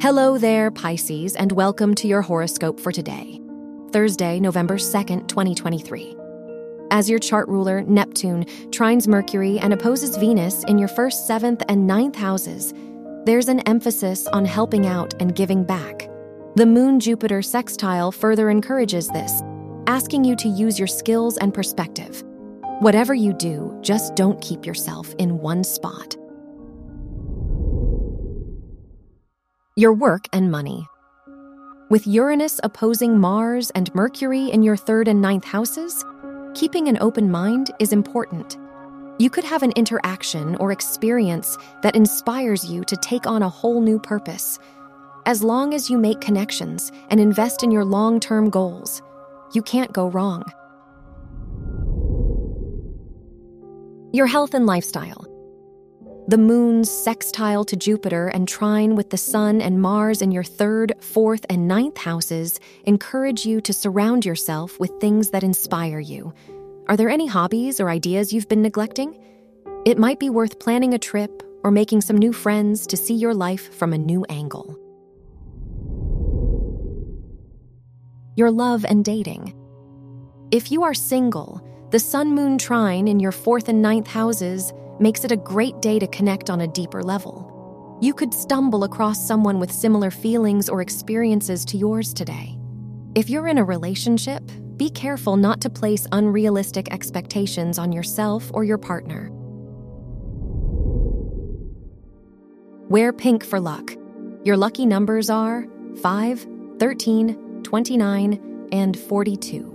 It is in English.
Hello there, Pisces, and welcome to your horoscope for today, Thursday, November 2nd, 2023. As your chart ruler, Neptune, trines Mercury and opposes Venus in your first, seventh, and ninth houses, there's an emphasis on helping out and giving back. The Moon Jupiter sextile further encourages this, asking you to use your skills and perspective. Whatever you do, just don't keep yourself in one spot. Your work and money. With Uranus opposing Mars and Mercury in your third and ninth houses, keeping an open mind is important. You could have an interaction or experience that inspires you to take on a whole new purpose. As long as you make connections and invest in your long term goals, you can't go wrong. Your health and lifestyle. The moon's sextile to Jupiter and trine with the sun and Mars in your third, fourth, and ninth houses encourage you to surround yourself with things that inspire you. Are there any hobbies or ideas you've been neglecting? It might be worth planning a trip or making some new friends to see your life from a new angle. Your love and dating. If you are single, the sun moon trine in your fourth and ninth houses makes it a great day to connect on a deeper level. You could stumble across someone with similar feelings or experiences to yours today. If you're in a relationship, be careful not to place unrealistic expectations on yourself or your partner. Wear pink for luck. Your lucky numbers are 5, 13, 29, and 42.